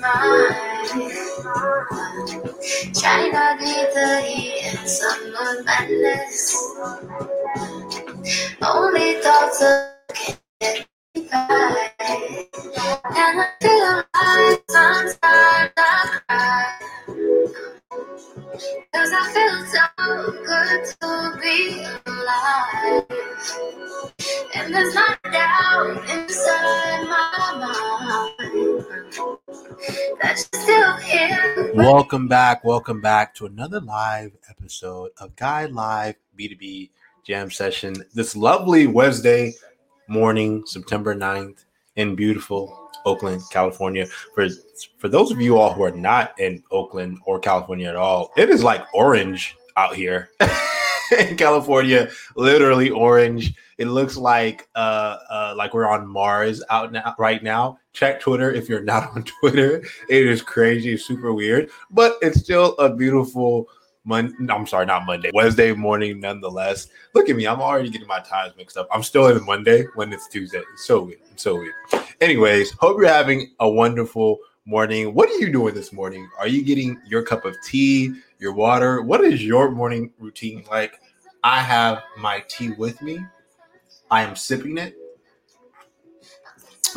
mind. Trying to beat the heat summer madness. Only thoughts of getting by. And I feel like sometimes I cry. Cause I feel so good to be alive. And there's not a doubt inside my mind Welcome back. Welcome back to another live episode of Guide Live B2B Jam Session. This lovely Wednesday morning, September 9th, in beautiful Oakland, California. For for those of you all who are not in Oakland or California at all, it is like orange out here in California, literally orange. It looks like uh, uh like we're on Mars out now right now. Check Twitter if you're not on Twitter. It is crazy, super weird, but it's still a beautiful Mon- I'm sorry, not Monday, Wednesday morning, nonetheless. Look at me, I'm already getting my times mixed up. I'm still in Monday when it's Tuesday. It's so weird. It's so weird. Anyways, hope you're having a wonderful morning. What are you doing this morning? Are you getting your cup of tea, your water? What is your morning routine like? I have my tea with me. I am sipping it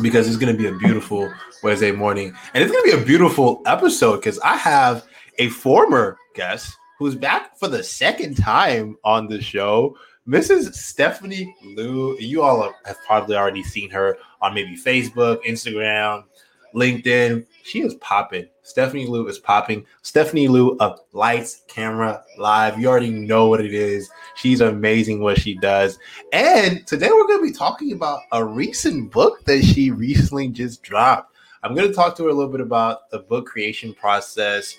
because it's going to be a beautiful Wednesday morning. And it's going to be a beautiful episode because I have a former guest who's back for the second time on the show, Mrs. Stephanie Liu. You all have probably already seen her on maybe Facebook, Instagram, LinkedIn. She is popping. Stephanie Liu is popping. Stephanie Liu of Lights, Camera, Live. You already know what it is. She's amazing what she does. And today we're going to be talking about a recent book that she recently just dropped. I'm going to talk to her a little bit about the book creation process,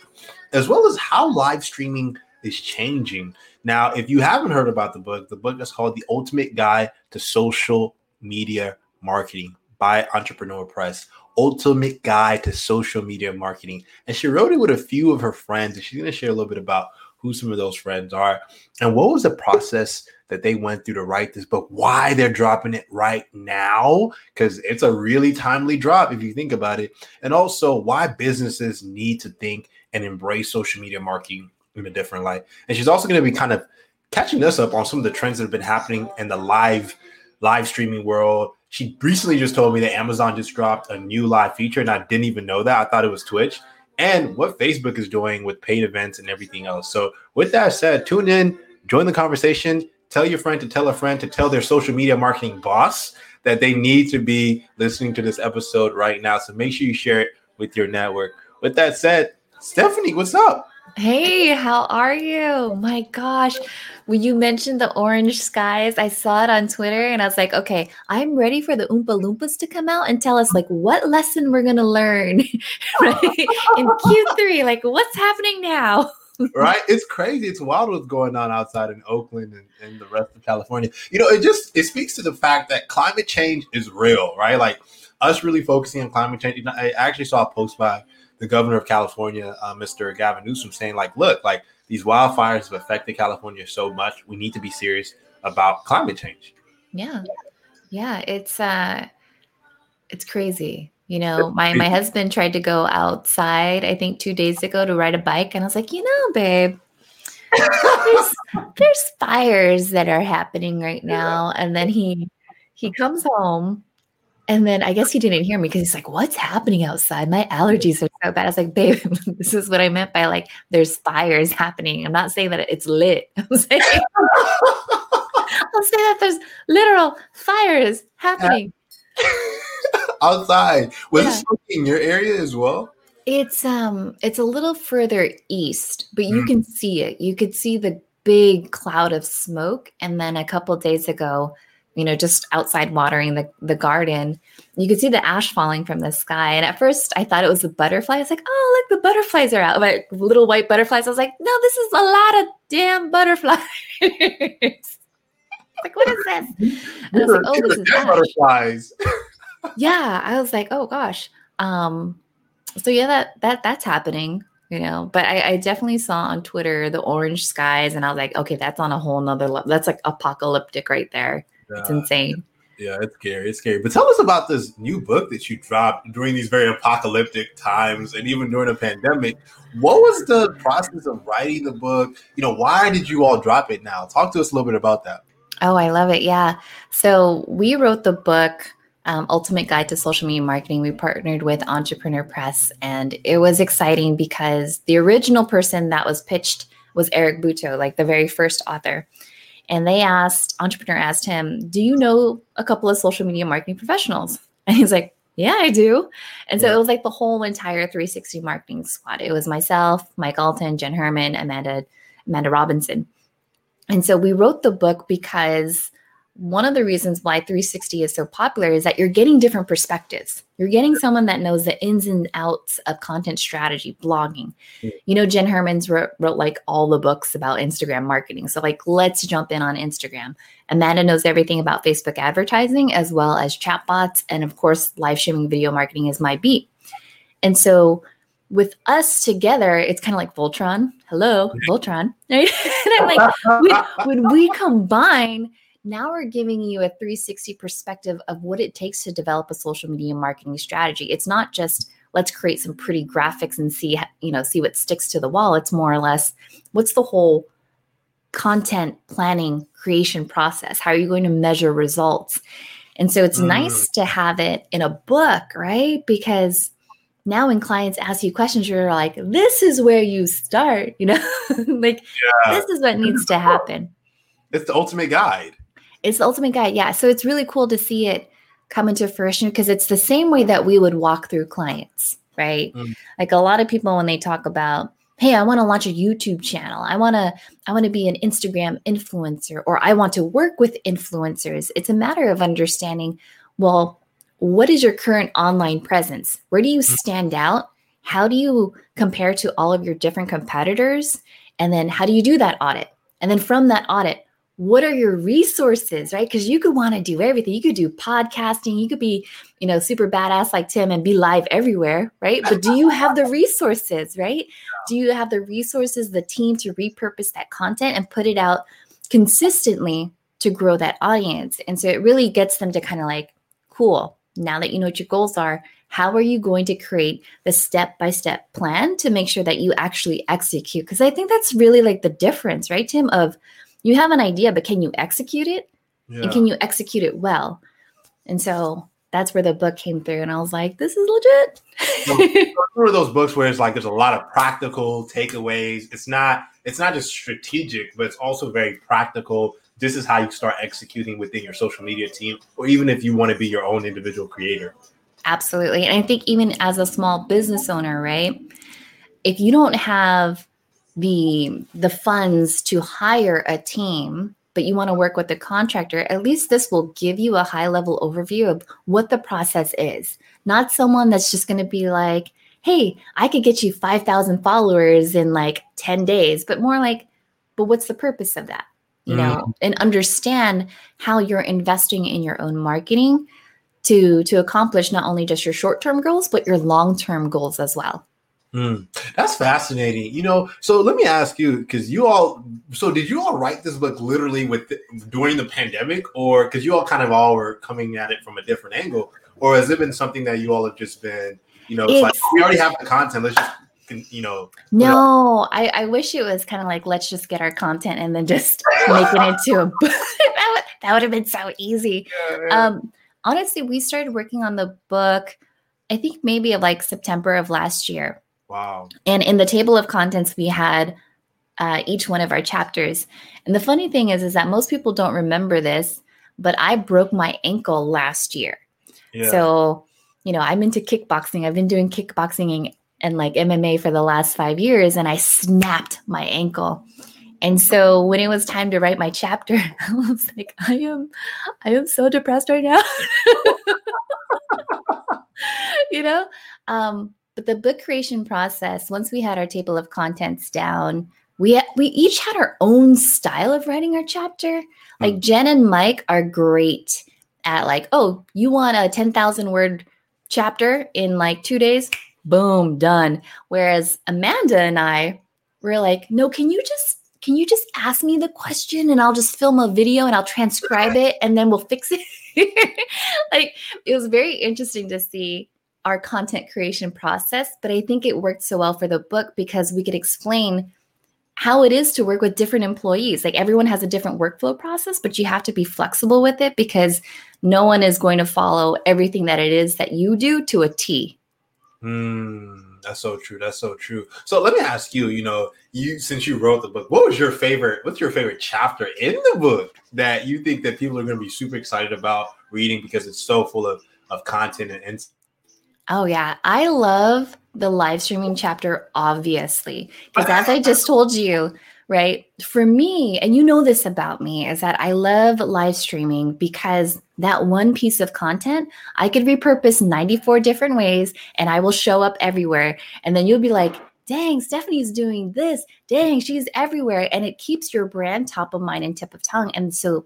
as well as how live streaming is changing. Now, if you haven't heard about the book, the book is called The Ultimate Guide to Social Media Marketing by Entrepreneur Press. Ultimate Guide to Social Media Marketing. And she wrote it with a few of her friends, and she's going to share a little bit about who some of those friends are and what was the process that they went through to write this book, why they're dropping it right now, because it's a really timely drop if you think about it, and also why businesses need to think and embrace social media marketing in a different light. And she's also going to be kind of catching us up on some of the trends that have been happening in the live live streaming world. She recently just told me that Amazon just dropped a new live feature, and I didn't even know that. I thought it was Twitch. And what Facebook is doing with paid events and everything else. So, with that said, tune in, join the conversation, tell your friend to tell a friend to tell their social media marketing boss that they need to be listening to this episode right now. So, make sure you share it with your network. With that said, Stephanie, what's up? Hey, how are you? My gosh, when you mentioned the orange skies, I saw it on Twitter and I was like, okay, I'm ready for the Oompa Loompas to come out and tell us like what lesson we're gonna learn right in Q3. Like, what's happening now? right? It's crazy. It's wild what's going on outside in Oakland and, and the rest of California. You know, it just it speaks to the fact that climate change is real, right? Like us really focusing on climate change. I actually saw a post by the governor of California, uh, Mr. Gavin Newsom, saying like, look, like these wildfires have affected California so much. We need to be serious about climate change. Yeah, yeah, it's uh, it's crazy. You know, my my husband tried to go outside. I think two days ago to ride a bike, and I was like, you know, babe. there's, there's fires that are happening right now and then he he comes home and then I guess he didn't hear me because he's like, What's happening outside? My allergies are so bad. I was like, Babe, this is what I meant by like, there's fires happening. I'm not saying that it's lit. I'm saying, I'll say that there's literal fires happening outside. Was yeah. it in your area as well? It's um, it's a little further east, but you mm. can see it. You could see the big cloud of smoke, and then a couple days ago, you know, just outside watering the, the garden, you could see the ash falling from the sky. And at first I thought it was a butterfly. I was like, oh, look, the butterflies are out. Like little white butterflies. I was like, no, this is a lot of damn butterflies. like, what is this? And I was like, oh, this is ash. butterflies. yeah. I was like, oh gosh. Um, so yeah, that that that's happening you know but I, I, definitely saw on twitter the orange skies and i was like okay that's on a whole nother level that's like apocalyptic right there it's insane. Yeah it's scary it's scary. But tell us about this new book that you dropped during these very apocalyptic times and even during the pandemic. What was the process of writing the book? You know why did you all drop it now? Talk to us a little bit about that. Oh i love it yeah. So we wrote the book um, Ultimate Guide to Social Media Marketing, we partnered with Entrepreneur Press, and it was exciting because the original person that was pitched was Eric Butow, like the very first author. And they asked, Entrepreneur asked him, Do you know a couple of social media marketing professionals? And he's like, Yeah, I do. And so yeah. it was like the whole entire 360 marketing squad. It was myself, Mike Allton, Jenn Herman, Amanda, Amanda Robinson. And so we wrote the book because one of the reasons why 360 is so popular is that you're getting different perspectives. You're getting someone that knows the ins and outs of content strategy, blogging. Mm. You know, Jenn Herman's wrote, wrote like all the books about Instagram marketing. So, like, let's jump in on Instagram. Amanda knows everything about Facebook advertising as well as chatbots. And of course, live streaming video marketing is my beat. And so, with us together, it's kind of like Voltron. Hello, Voltron. and I'm like, when, when we combine, now we're giving you a 360 perspective of what it takes to develop a social media marketing strategy. It's not just let's create some pretty graphics and see you know see what sticks to the wall. It's more or less what's the whole content planning creation process? How are you going to measure results? And so it's mm. nice to have it in a book, right? Because now when clients ask you questions, you're like, this is where you start, you know, like yeah. this is what needs to happen. It's the ultimate guide. It's the ultimate guide. Yeah. So it's really cool to see it come into fruition because it's the same way that we would walk through clients, right? Mm. Like a lot of people when they talk about, hey, I want to launch a YouTube channel. I want to I want to be an Instagram influencer or I want to work with influencers. It's a matter of understanding, well, what is your current online presence? Where do you mm. stand out? How do you compare to all of your different competitors? And then how do you do that audit? And then from that audit, what are your resources right? Because you could want to do everything. You could do podcasting. You could be you know super badass like tim and be live everywhere right? But do you have the resources right? Do you have the resources the team to repurpose that content and put it out consistently to grow that audience? And so it really gets them to kind of like cool now that you know what your goals are how are you going to create the step by step plan to make sure that you actually execute? Because i think that's really like the difference right tim of you have an idea, but can you execute it? Yeah. And can you execute it well? And so that's where the book came through, and I was like, "This is legit." one of those books where it's like there's a lot of practical takeaways. It's not it's not just strategic, but it's also very practical. This is how you start executing within your social media team, or even if you want to be your own individual creator. Absolutely, and I think even as a small business owner, right? If you don't have the the funds to hire a team but you want to work with the contractor at least this will give you a high level overview of what the process is. Not someone that's just going to be like hey i could get you 5000 followers in like 10 days but more like but what's the purpose of that? You know mm. and understand how you're investing in your own marketing to to accomplish not only just your short-term goals but your long-term goals as well Mm, that's fascinating. You know, so let me ask you because you all, so did you all write this book literally with the, during the pandemic, or because you all kind of all were coming at it from a different angle, or has it been something that you all have just been, you know, it's, like we already have the content, let's just you know no I, I wish it was kind of like let's just get our content and then just make it into a book. That, would, that would have been so easy. Yeah, yeah. um honestly we started working on the book i think maybe like september of last year Wow. And in the table of contents, we had uh, each one of our chapters. And the funny thing is, is that most people don't remember this, but I broke my ankle last year. Yeah. So, you know, I'm into kickboxing. I've been doing kickboxing and, and like MMA for the last five years, and I snapped my ankle. And so when it was time to write my chapter, I was like, I am, I am so depressed right now. you know? Um, but the book creation process, once we had our table of contents down, we we each had our own style of writing our chapter. Like mm. Jenn and Mike are great at like, oh, you want a 10,000 word chapter in like 2 days? Boom, done. Whereas Amanda and I were like, no, can you just can you just ask me the question and I'll just film a video and I'll transcribe it and then we'll fix it? like it was very interesting to see our content creation process, but I think it worked so well for the book because we could explain how it is to work with different employees. Like everyone has a different workflow process, but you have to be flexible with it because no one is going to follow everything that it is that you do to a T. Hmm. That's so true. That's so true. So let me ask you, you know, you since you wrote the book, what was your favorite what's your favorite chapter in the book that you think that people are going to be super excited about reading because it's so full of of content and insight? Oh yeah, I love the live streaming chapter obviously because as I just told you, right? For me, and you know this about me, is that I love live streaming because that one piece of content I could repurpose 94 different ways and I will show up everywhere. And then you'll be like, dang, Stephanie's doing this. Dang, she's everywhere. And it keeps your brand top of mind and tip of tongue. And so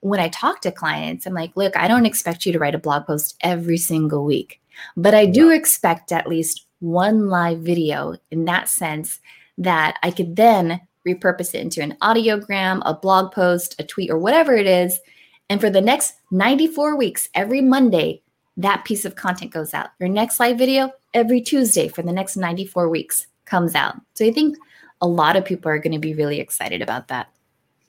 when I talk to clients, I'm like, look, I don't expect you to write a blog post every single week, but I do expect at least one live video in that sense that I could then repurpose it into an audiogram, a blog post, a tweet, or whatever it is. And for the next 94 weeks, every Monday, that piece of content goes out. Your next live video, every Tuesday for the next 94 weeks, comes out. So I think a lot of people are going to be really excited about that.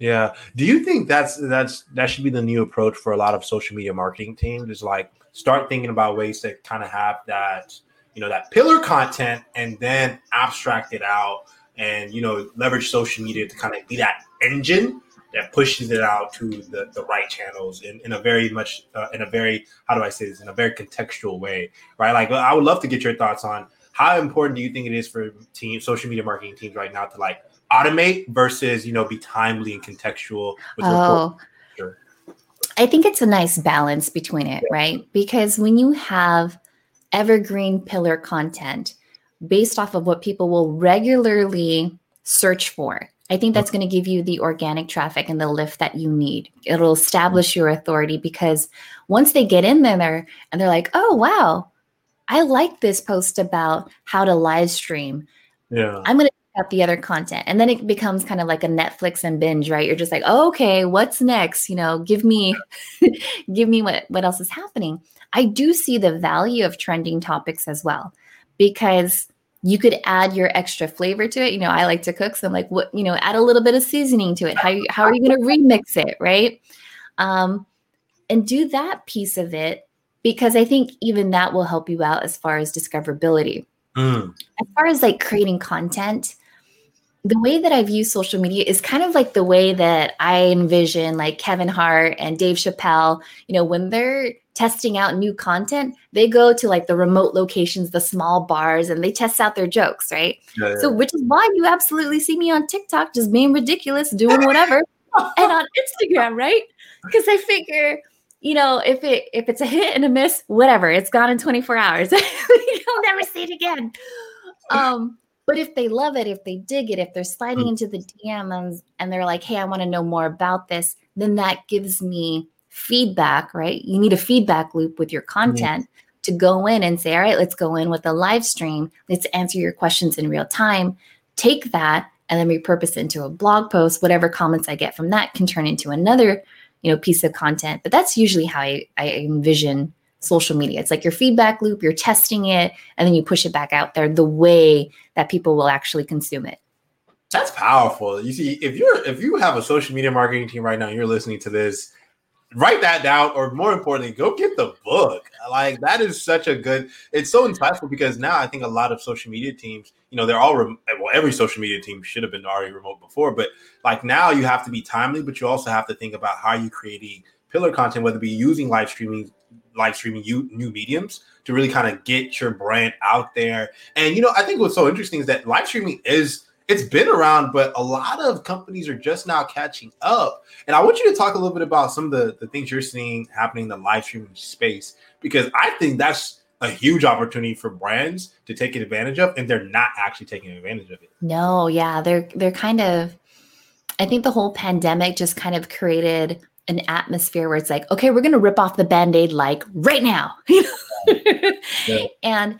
Yeah. Do you think that's that's that should be the new approach for a lot of social media marketing teams? Is like start thinking about ways to kind of have that, you know, that pillar content and then abstract it out and you know leverage social media to kind of be that engine that pushes it out to the, the right channels in, in a very much uh, in a very how do I say this in a very contextual way, right? Like I would love to get your thoughts on how important do you think it is for teams, social media marketing teams right now to like automate versus you know be timely and contextual. oh, sure. I think it's a nice balance between it, yeah. right? Because when you have evergreen pillar content based off of what people will regularly search for. I think that's mm-hmm. going to give you the organic traffic and the lift that you need. It'll establish mm-hmm. your authority because once they get in there and they're like, oh, wow, I like this post about how to live stream. Yeah. I'm going to out the other content. And then it becomes kind of like a Netflix and binge, right? You're just like, oh, okay, what's next? You know, give me, give me what, what else is happening. I do see the value of trending topics as well because you could add your extra flavor to it. You know, I like to cook, so I'm like, what, you know, add a little bit of seasoning to it. How, how are you going to remix it, right? Um, and do that piece of it because I think even that will help you out as far as discoverability. Mm. As far as like creating content, the way that I view social media is kind of like the way that I envision like Kevin Hart and Dave Chappelle, you know, when they're testing out new content, they go to like the remote locations, the small bars, and they test out their jokes, right? Yeah, yeah. So, which is why you absolutely see me on TikTok just being ridiculous, doing whatever, and on Instagram, right? Because I figure, you know, if it if it's a hit and a miss, whatever, it's gone in 24 hours. You'll never see it again. Um, but if they love it, if they dig it, if they're sliding mm. into the DMs and they're like, hey, I want to know more about this, then that gives me feedback, right? You need a feedback loop with your content to go in and say, all right, let's go in with a live stream. Let's answer your questions in real time. Take that and then repurpose it into a blog post. Whatever comments I get from that can turn into another, you know, piece of content. But that's usually how I, I envision social media. It's like your feedback loop, you're testing it, and then you push it back out there the way that people will actually consume it. That's powerful. You see, if you're if you have a social media marketing team right now, you're listening to this write that down or more importantly go get the book like that is such a good it's so insightful because now i think a lot of social media teams you know they're all rem- well every social media team should have been already remote before but like now you have to be timely but you also have to think about how you're creating pillar content whether it be using live streaming live streaming you, new mediums to really kind of get your brand out there and you know i think what's so interesting is that live streaming is it's been around, but a lot of companies are just now catching up. And I want you to talk a little bit about some of the, the things you're seeing happening in the live streaming space, because I think that's a huge opportunity for brands to take advantage of, and they're not actually taking advantage of it. No, yeah, they're they're kind of. I think the whole pandemic just kind of created an atmosphere where it's like, okay, we're going to rip off the band aid like right now. yeah. And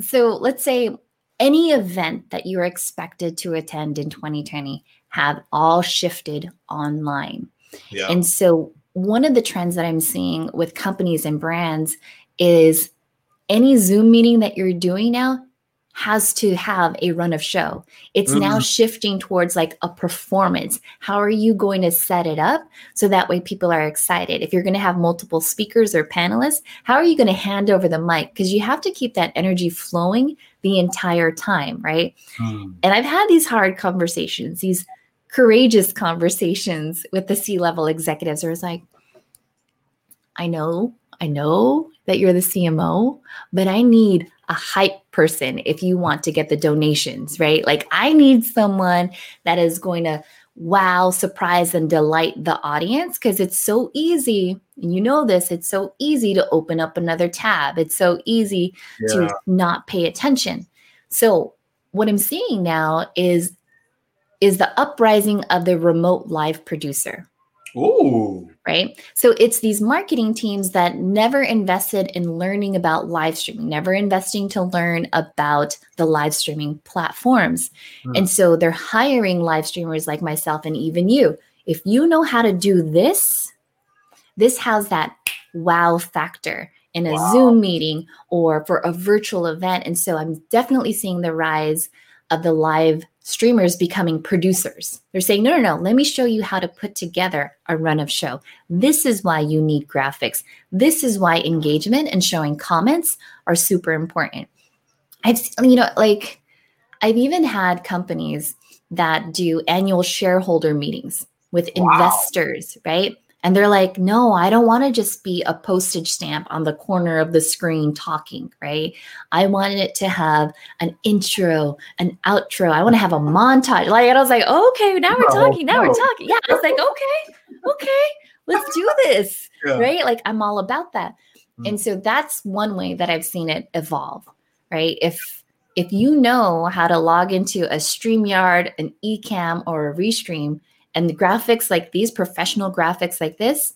so let's say any event that you're expected to attend in 2020 have all shifted online. Yeah. And so one of the trends that I'm seeing with companies and brands is any Zoom meeting that you're doing now has to have a run of show. It's mm-hmm. now shifting towards like a performance. How are you going to set it up so that way people are excited? If you're going to have multiple speakers or panelists, how are you going to hand over the mic? Because you have to keep that energy flowing the entire time, right? Mm. And I've had these hard conversations, these courageous conversations with the C level executives where it's like, I know, I know that you're the CMO, but I need a hype person if you want to get the donations, right? Like I need someone that is going to wow, surprise, and delight the audience because it's so easy. And you know this, it's so easy to open up another tab. It's so easy yeah. to not pay attention. So what I'm seeing now is is the uprising of the remote live producer. Ooh. Right. So it's these marketing teams that never invested in learning about live streaming, never investing to learn about the live streaming platforms. Hmm. And so they're hiring live streamers like myself and even you. If you know how to do this, this has that wow factor in a wow. Zoom meeting or for a virtual event. And so I'm definitely seeing the rise of the live streamers becoming producers. They're saying, no, no, no, let me show you how to put together a run of show. This is why you need graphics. This is why engagement and showing comments are super important. I've, you know, like I've even had companies that do annual shareholder meetings with wow. investors, right? And they're like, no, I don't want to just be a postage stamp on the corner of the screen talking, right? I wanted it to have an intro, an outro. I want to have a montage. Like, and I was like, okay, now we're talking. Now we're talking. Yeah. I was like, okay, okay, let's do this. Yeah. Right. Like, I'm all about that. Mm-hmm. And so that's one way that I've seen it evolve, right? If if you know how to log into a StreamYard, an Ecamm, or a Restream, and the graphics like these, professional graphics like this,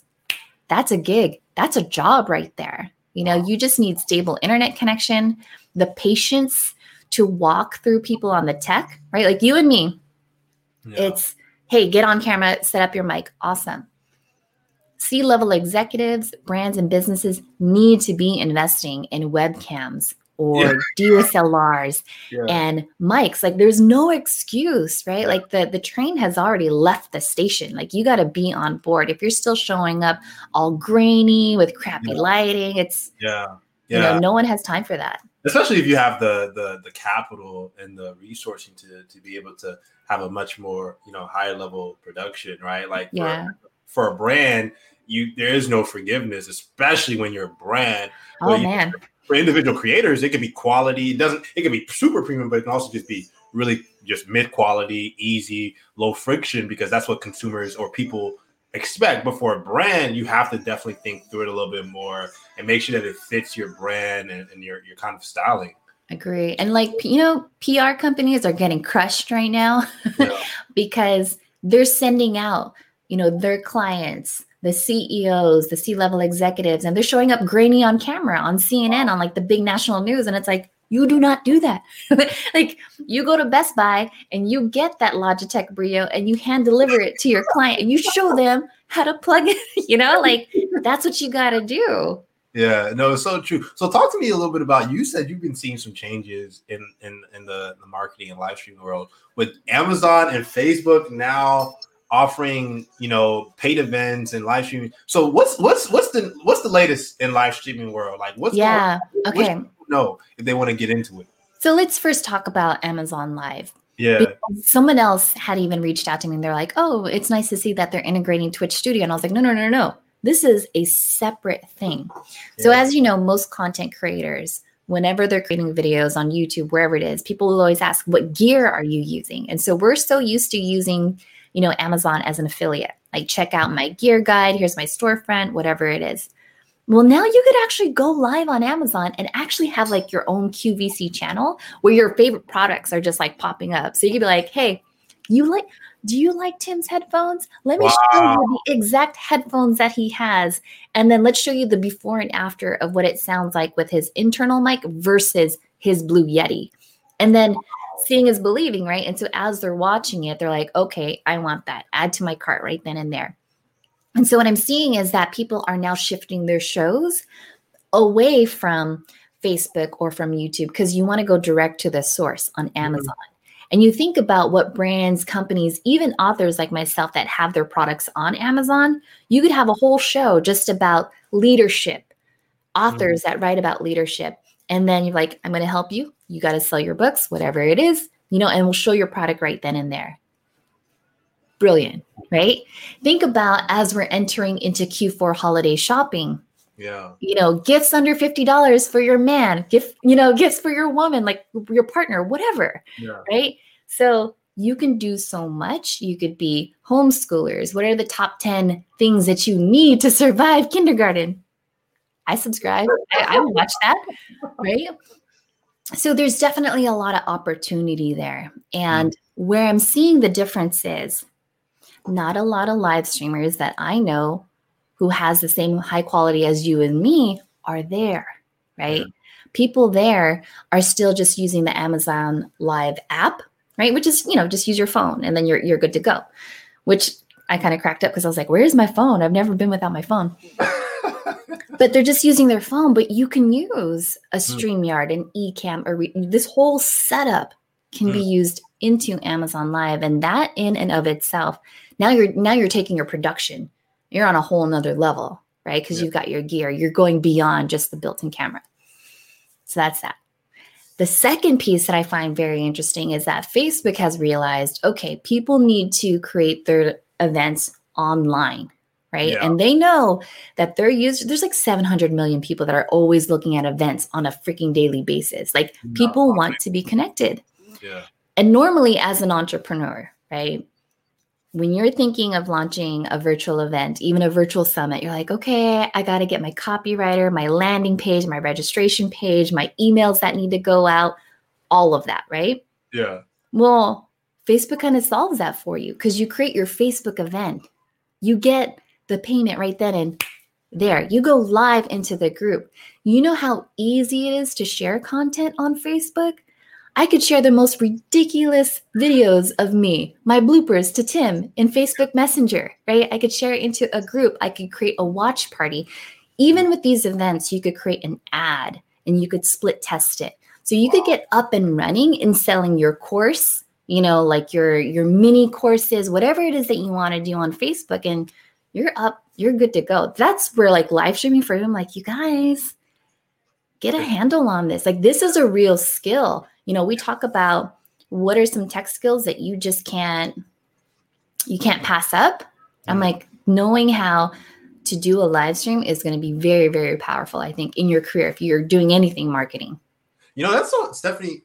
that's a gig. That's a job right there. You know, you just need stable internet connection, the patience to walk through people on the tech, right? Like you and me. Yeah. It's, hey, get on camera, set up your mic. Awesome. C level executives, brands, and businesses need to be investing in webcams, or yeah. DSLRs yeah. and mics. Like there's no excuse, right? Yeah. Like the the train has already left the station. Like you got to be on board. If you're still showing up all grainy with crappy lighting, it's yeah. Yeah. You know, no one has time for that. Especially if you have the the the capital and the resourcing to to be able to have a much more, you know, higher level production, right? Like yeah. for, for a brand, you there is no forgiveness, especially when you're a brand. Oh man for individual creators, it could be quality. It doesn't. It can be super premium, but it can also just be really just mid quality, easy, low friction because that's what consumers or people expect. But for a brand, you have to definitely think through it a little bit more and make sure that it fits your brand and, and your your kind of styling. Agree. And like you know, PR companies are getting crushed right now yeah. because they're sending out you know their clients the CEOs, the C level executives, and they're showing up grainy on camera on CNN on like the big national news. And it's like, you do not do that. like you go to Best Buy and you get that Logitech Brio and you hand deliver it to your client and you show them how to plug it. You know, like that's what you got to do. Yeah, no, it's so true. So talk to me a little bit about you said you've been seeing some changes in in, in the, the marketing and live streaming world with Amazon and Facebook now offering you know paid events and live streaming. So what's what's what's the what's the latest in live streaming world? Like what's yeah okay no if they want to get into it. So let's first talk about Amazon Live. Yeah. Because someone else had even reached out to me and they're like, "Oh, it's nice to see that they're integrating Twitch Studio." And I was like, "No, no, no, no. This is a separate thing." Yeah. So as you know, most content creators whenever they're creating videos on YouTube, wherever it is, people will always ask, What gear are you using? And so we're so used to using, you know, Amazon as an affiliate. Like, check out my gear guide, here's my storefront, whatever it is. Well, now you could actually go live on Amazon and actually have like your own QVC channel where your favorite products are just like popping up. So you could be like, hey, you like, do you like Tim's headphones? Let me wow. show you the exact headphones that he has. And then let's show you the before and after of what it sounds like with his internal mic versus his Blue Yeti. And then seeing is believing, right? And so as they're watching it, they're like, okay, I want that. Add to my cart right then and there. And so what I'm seeing is that people are now shifting their shows away from Facebook or from YouTube because you want to go direct to the source on mm-hmm. Amazon. Mm-hmm. And you think about what brands, companies, even authors like myself that have their products on Amazon, you could have a whole show just about leadership, authors mm-hmm. that write about leadership. And then you're like, I'm going to help you. You got to sell your books, whatever it is, you know, and we'll show your product right then and there brilliant, right? Think about as we're entering into Q4 holiday shopping. Yeah. You know, gifts under $50 for your man, gift, you know, gifts for your woman, like your partner, whatever. Yeah. Right. So you can do so much. You could be homeschoolers. What are the top 10 things that you need to survive kindergarten? I subscribe. I, I watch that. Right. So there's definitely a lot of opportunity there. And where I'm seeing the difference is not a lot of live streamers that I know who has the same high quality as you and me are there, right? Yeah. People there are still just using the Amazon Live app, right? Which is, you know, just use your phone and then you're you're good to go. Which I kind of cracked up because I was like, "Where's my phone? I've never been without my phone." But they're just using their phone. But you can use a hmm. StreamYard, an Ecamm, or re- this whole setup can mm. be hmm. used into Amazon Live, and that in and of itself now you're now you're taking your production you're on a whole nother level right because you've got your gear you're going beyond just the built-in camera so that's that the second piece that i find very interesting is that facebook has realized okay people need to create their events online right yeah. and they know that they're used there's like 700 million people that are always looking at events on a freaking daily basis like people want to be connected yeah and normally as an entrepreneur right when you're thinking of launching a virtual event, even a virtual summit, you're like, okay, I got to get my copywriter, my landing page, my registration page, my emails that need to go out, all of that, right? Yeah. Well, Facebook kind of solves that for you because you create your Facebook event. You get the payment right then and there. You go live into the group. You know how easy it is to share content on Facebook? I could share the most ridiculous videos of me, my bloopers to Tim in Facebook Messenger, right? I could share it into a group. I could create a watch party. Even with these events, you could create an ad and you could split test it. So you could get up and running in selling your course, you know, like your your mini courses, whatever it is that you want to do on Facebook and you're up, you're good to go. That's where like live streaming for them like you guys get a handle on this. Like this is a real skill you know we talk about what are some tech skills that you just can't you can't pass up i'm mm-hmm. like knowing how to do a live stream is going to be very very powerful i think in your career if you're doing anything marketing you know that's what stephanie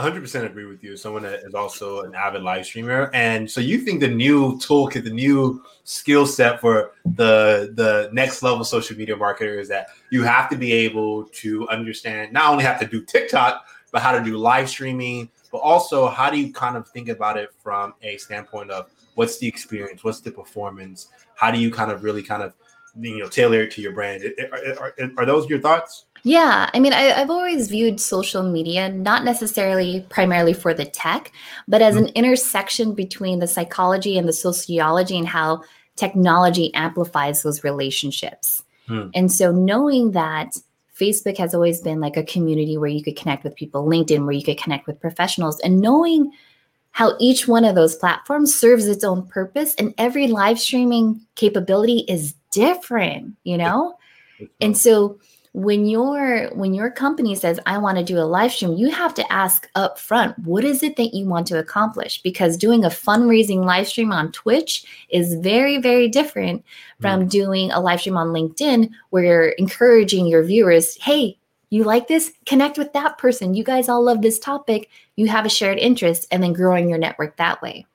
100% agree with you someone that is also an avid live streamer and so you think the new toolkit the new skill set for the the next level social media marketer is that you have to be able to understand not only have to do tiktok but how to do live streaming, but also how do you kind of think about it from a standpoint of what's the experience, what's the performance, how do you kind of really kind of you know tailor it to your brand? Are, are, are those your thoughts? Yeah, I mean, I, have always viewed social media not necessarily primarily for the tech, but as mm-hmm. an intersection between the psychology and the sociology and how technology amplifies those relationships. Mm. And so, knowing that Facebook has always been like a community where you could connect with people, LinkedIn, where you could connect with professionals, and knowing how each one of those platforms serves its own purpose and every live streaming capability is different, you know? And so when your when your company says i want to do a live stream you have to ask up front what is it that you want to accomplish because doing a fundraising live stream on twitch is very very different from mm. doing a live stream on linkedin where you're encouraging your viewers hey You like this? Connect with that person. You guys all love this topic. You have a shared interest, and then growing your network that way.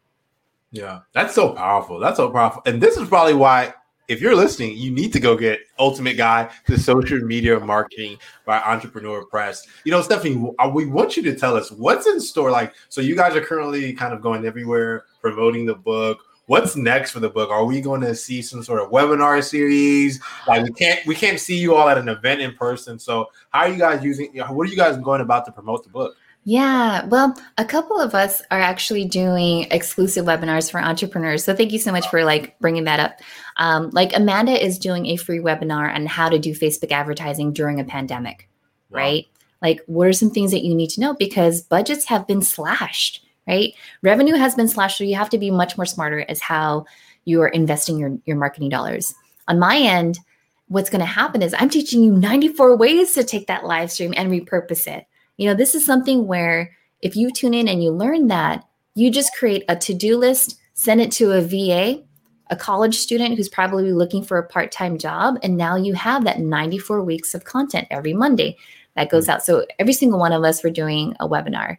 Yeah, that's so powerful. That's so powerful. And this is probably why, if you're listening, you need to go get Ultimate Guide to Social Media Marketing by Entrepreneur Press. You know, Stephanie, uh, we want you to tell us what's in store. Like, so you guys are currently kind of going everywhere promoting the book what's next for the book? Are we going to see some sort of webinar series? Like we can't we can't see you all at an event in person. So how are you guys using? What are you guys going about to promote the book? Yeah, well, a couple of us are actually doing exclusive webinars for entrepreneurs. So thank you so much for like bringing that up. Um, like Amanda is doing a free webinar on how to do Facebook advertising during a pandemic, wow. right? Like, what are some things that you need to know because budgets have been slashed right? Revenue has been slashed, so you have to be much more smarter as how you are investing your, your marketing dollars. On my end, what's going to happen is I'm teaching you 94 ways to take that live stream and repurpose it. You know, this is something where if you tune in and you learn that, you just create a to do list, send it to a VA, a college student who's probably looking for a part time job. And now you have that 94 weeks of content every Monday that goes out. So every single one of us, we're doing a webinar.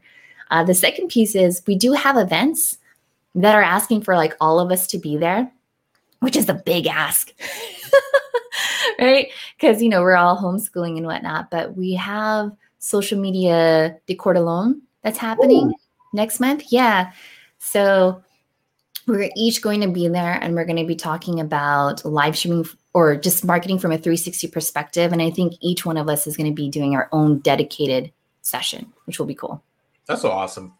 Uh, the second piece is we do have events that are asking for like all of us to be there, which is a big ask. right? Because, you know, we're all homeschooling and whatnot, but we have social media de alone that's happening Ooh. next month. Yeah. So we're each going to be there and we're going to be talking about live streaming or just marketing from a 360 perspective. And I think each one of us is going to be doing our own dedicated session, which will be cool. That's so awesome.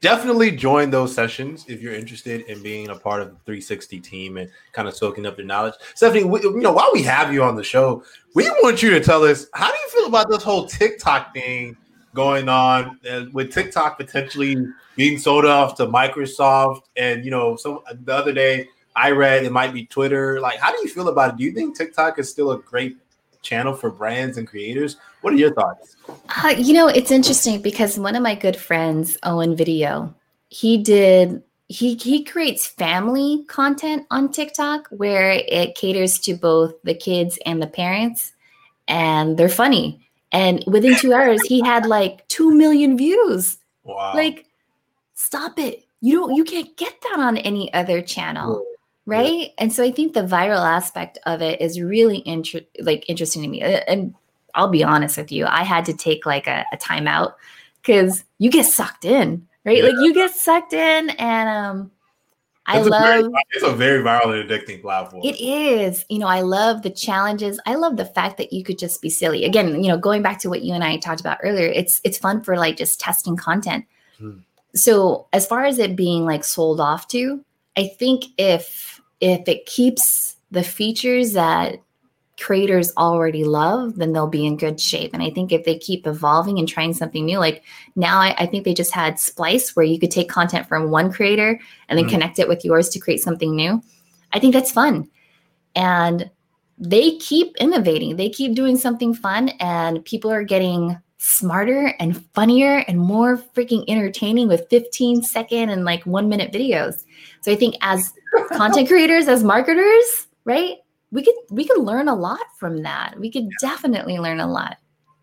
Definitely join those sessions if you're interested in being a part of the 360 team and kind of soaking up your knowledge. Stephanie, we, you know, while we have you on the show, we want you to tell us how do you feel about this whole TikTok thing going on with TikTok potentially being sold off to Microsoft? And you know, so the other day I read it might be Twitter. Like, how do you feel about it? Do you think TikTok is still a great channel for brands and creators. What are your thoughts? Uh, you know, it's interesting because one of my good friends, Owen Video, he did he he creates family content on TikTok where it caters to both the kids and the parents, and they're funny. And within two hours, he had like two million views. Wow! Like, stop it! You don't you can't get that on any other channel right yeah. and so i think the viral aspect of it is really inter- like interesting to me and i'll be honest with you i had to take like a, a timeout because you get sucked in right yeah. like you get sucked in and um I it's love a very, it's a very viral and addicting platform. It is. You know, I love the challenges. I love the fact that you could just be silly. Again, you know, going back to what you and I talked about earlier, it's it's fun for like just testing content. Hmm. So, as far as it being like sold off to, I think if if it keeps the features that creators already love, then they'll be in good shape. And I think if they keep evolving and trying something new, like now I, I think they just had Splice where you could take content from one creator and then mm-hmm. connect it with yours to create something new. I think that's fun. And they keep innovating, they keep doing something fun, and people are getting smarter and funnier and more freaking entertaining with 15 second and like one minute videos. So I think as content creators, as marketers, right? We could we could learn a lot from that. We could definitely learn a lot.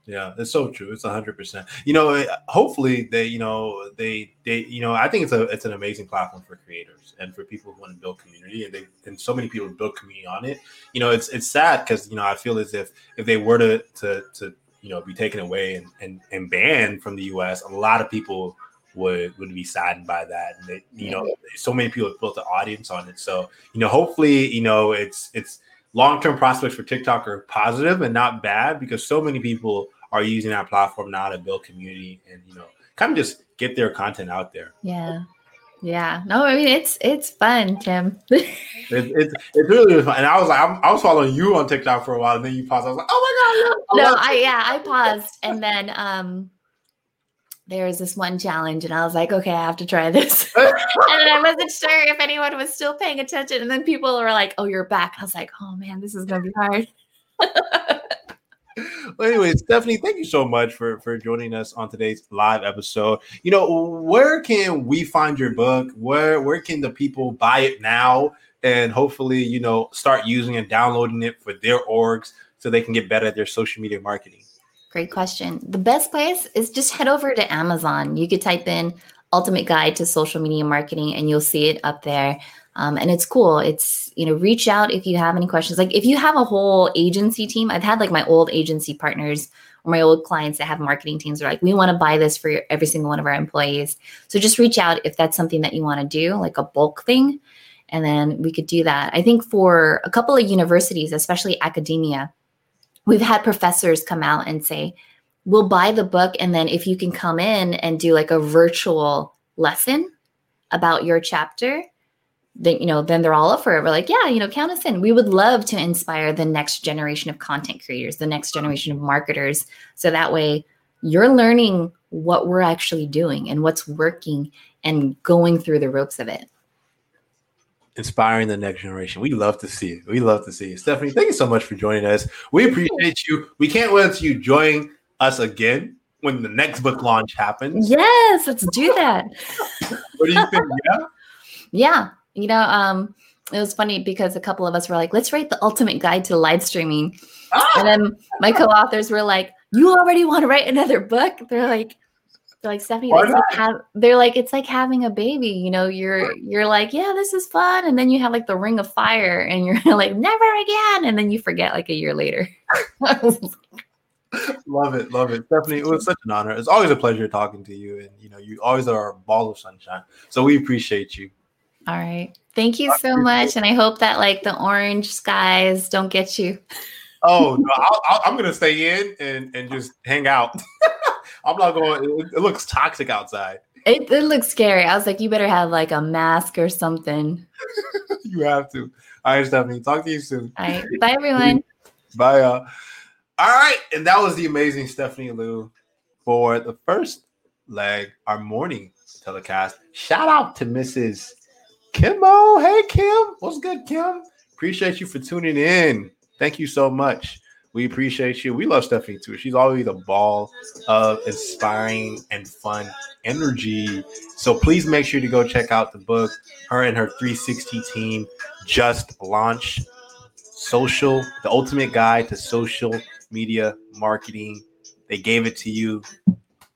Yeah, it's so true. It's hundred percent. You know, eh, hopefully they, you know, they, they, you know, I think it's a, it's an amazing platform for creators and for people who want to build community, and they, and so many people build community on it. You know, it's, it's sad because you know I feel as if if they were to, to, to, you know, be taken away and, and, and banned from the U.S., a lot of people would would be saddened by that. And they, you know, so many people have built an audience on it. So you know, hopefully, you know, it's it's long term prospects for TikTok are positive and not bad because so many people are using that platform now to build community and you know, kind of just get their content out there. Yeah. Yeah, no, I mean it's it's fun, Tim. it's, it's it's really fun, and I was like, I'm, i was following you on TikTok for a while, and then you paused. I was like, oh my god, no, no I yeah, I paused, and then um, there was this one challenge and I was like, okay, I have to try this. and then I wasn't sure if anyone was still paying attention. And then people were like, oh, you're back. I was like, oh man, this is going to be hard. Well, anyway, Stephanie, thank you so much for for joining us on today's live episode. You know, where can we find your book? Where where can the people buy it now? And hopefully, you know, start using and downloading it for their orgs so they can get better at their social media marketing. Great question. The best place is just head over to Amazon. You could type in Ultimate Guide to Social Media Marketing and you'll see it up there. Um, and it's cool. It's, you know, reach out if you have any questions. Like if you have a whole agency team, I've had like my old agency partners or my old clients that have marketing teams are like, we want to buy this for every single one of our employees. So just reach out if that's something that you want to do, like a bulk thing. And then we could do that. I think for a couple of universities, especially academia, we've had professors come out and say, we'll buy the book. And then if you can come in and do like a virtual lesson about your chapter, then you know then they're all up for it we're like yeah you know count us in we would love to inspire the next generation of content creators the next generation of marketers so that way you're learning what we're actually doing and what's working and going through the ropes of it inspiring the next generation. We love to see it. We love to see it. Stephanie, thank you so much for joining us. We appreciate you. We can't wait until you join us again when the next book launch happens. Yes, let's do that. what do you think? Yeah. Yeah. You know, um, it was funny because a couple of us were like, let's write the ultimate guide to live streaming. And then my co-authors were like, you already want to write another book? They're like, they're like Stephanie, like have, they're like it's like having a baby. You know, you're you're like, yeah, this is fun, and then you have like the ring of fire, and you're like, never again, and then you forget like a year later. love it, love it, Stephanie. It was such an honor. It's always a pleasure talking to you, and you know, you always are a ball of sunshine. So we appreciate you. All right, thank you so much, and I hope that like the orange skies don't get you. Oh no, i am gonna stay in and and just hang out. I'm not going. It, it looks toxic outside. It, it looks scary. I was like, you better have like a mask or something. you have to. All right, Stephanie. Talk to you soon. All right. Bye, everyone. Bye, y'all. All right. And that was the amazing Stephanie Liu for the first leg, our morning telecast. Shout out to Mrs. Kimmo. Hey, Kim. What's good, Kim? Appreciate you for tuning in. Thank you so much. We appreciate you. We love Stephanie too. She's always a ball of inspiring and fun energy. So please make sure to go check out the book. Her and her 360 team just launched social, the ultimate guide to social media marketing. They gave it to you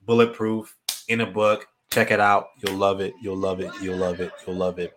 bulletproof in a book. Check it out. You'll love it. You'll love it. You'll love it. You'll love it.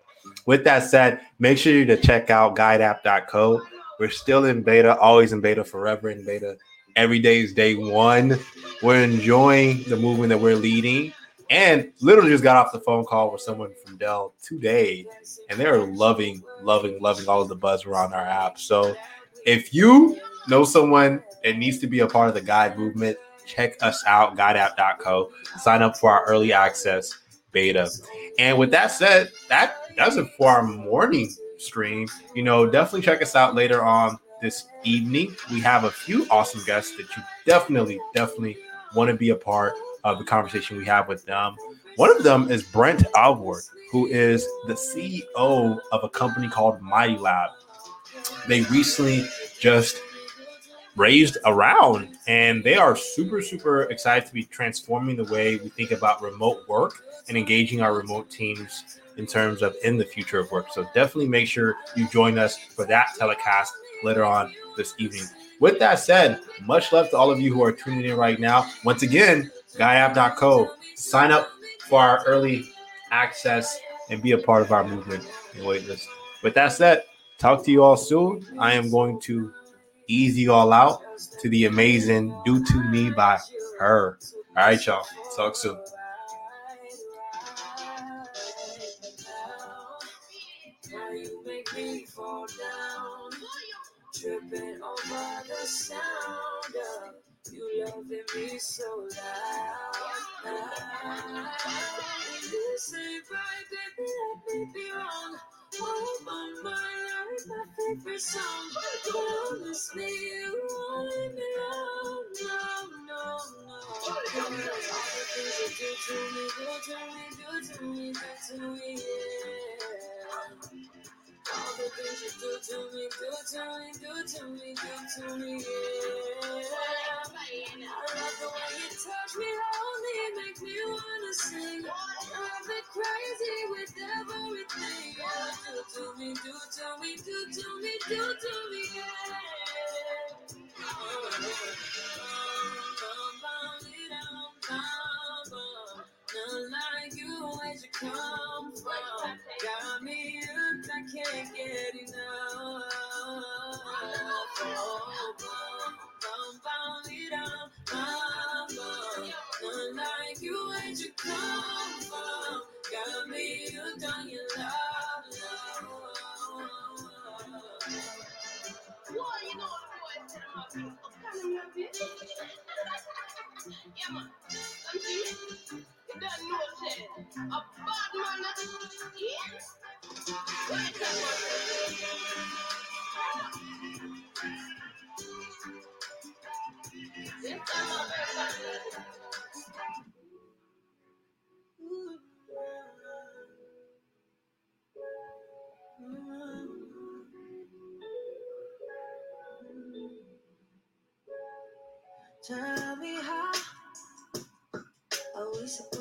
With that said, make sure you to check out guideapp.co we're still in beta, always in beta, forever in beta. Every day is day one. We're enjoying the movement that we're leading. And literally just got off the phone call with someone from Dell today, and they're loving, loving, loving all of the buzz around our app. So if you know someone that needs to be a part of the guide movement, check us out, guideapp.co. Sign up for our early access beta. And with that said, that does it for our morning stream. You know, definitely check us out later on this evening. We have a few awesome guests that you definitely, definitely want to be a part of the conversation we have with them. One of them is Brent Alvord, who is the CEO of a company called Mighty Lab. They recently just raised around and they are super super excited to be transforming the way we think about remote work and engaging our remote teams in terms of in the future of work. So definitely make sure you join us for that telecast later on this evening. With that said, much love to all of you who are tuning in right now. Once again, guideapp.co. Sign up for our early access and be a part of our movement and waitlist. With that said, talk to you all soon. I am going to ease you all out to the amazing Do To Me by her. All right, y'all. Talk soon. tripping over the sound of you loving me so loud. This ain't right, baby, let me be wrong. Oh, my mind, like my favorite song. Honestly, you won't me alone. No, no, no. All the things you do to me, do to me, do to me, do to me, yeah. All the things you do to me, do to me, do to me, do to me, yeah. I love the way you touch me, me, make me wanna sing. Drive me crazy with do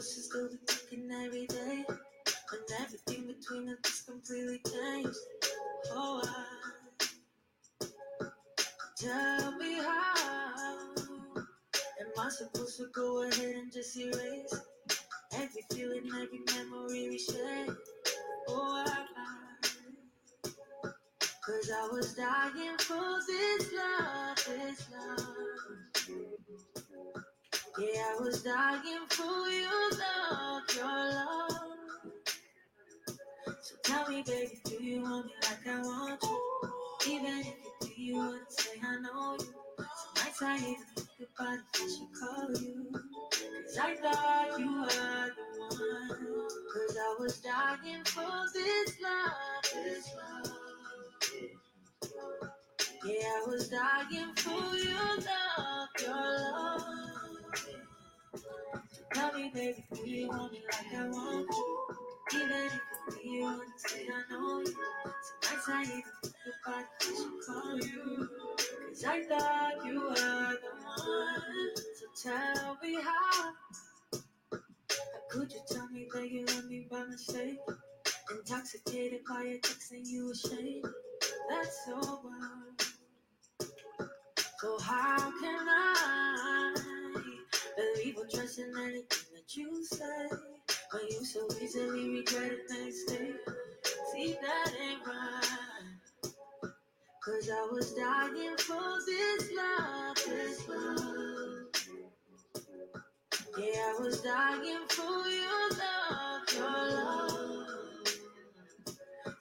we supposed to talking every day when everything between us is completely changed? Oh, I tell me how am I supposed to go ahead and just erase every feeling, every memory we shared? Oh, I, cause I was dying for this love, this love. Yeah, I was dying for your baby, do you want me like I want you? Even if you do, you wouldn't say I know you. Some nights I even think about if I should call you. Cause I thought you were the one. Cause I was dying for this love, this love. Yeah, I was dying for your love, your love. Tell me, baby, do you want me like I want you? Even if you I know you. I even I should call I thought you were the one. So tell me how. How could you tell me that you love me by mistake? Intoxicated by your and you ashamed. That's so. So how can I believe or trust in anything that you say when you so easily regret it next day? See that ain't right. Cause I was dying for this love, this love. Yeah, I was dying for your love, your love.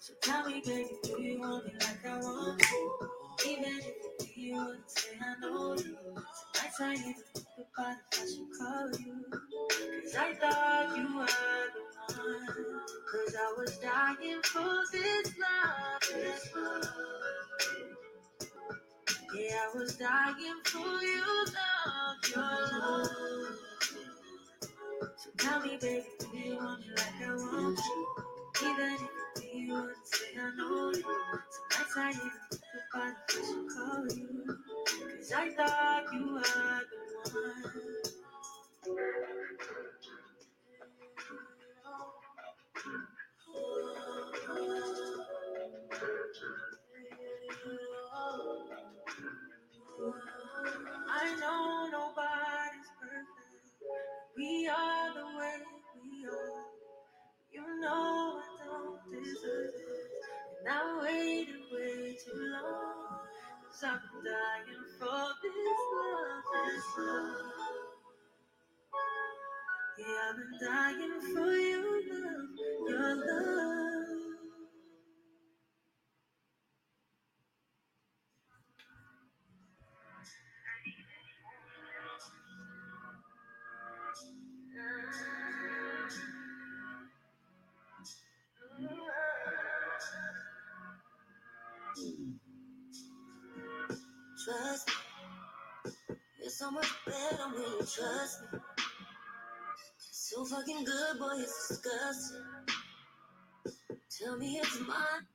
So tell me, baby, do you want me like I want you? Even if you you wouldn't say I know you. I even think Cause I thought you were the one. Cause I was dying for this love. Yeah, I was dying for love. So tell me, baby, do you want me like I want you? Even if you wouldn't say I know you. Some nights I even think about if I should call you. Cause I thought you were the one. I've dying for your love, your love. Trust me, it's so much better when you trust me. So fucking good, boy, it's disgusting. Tell me it's mine.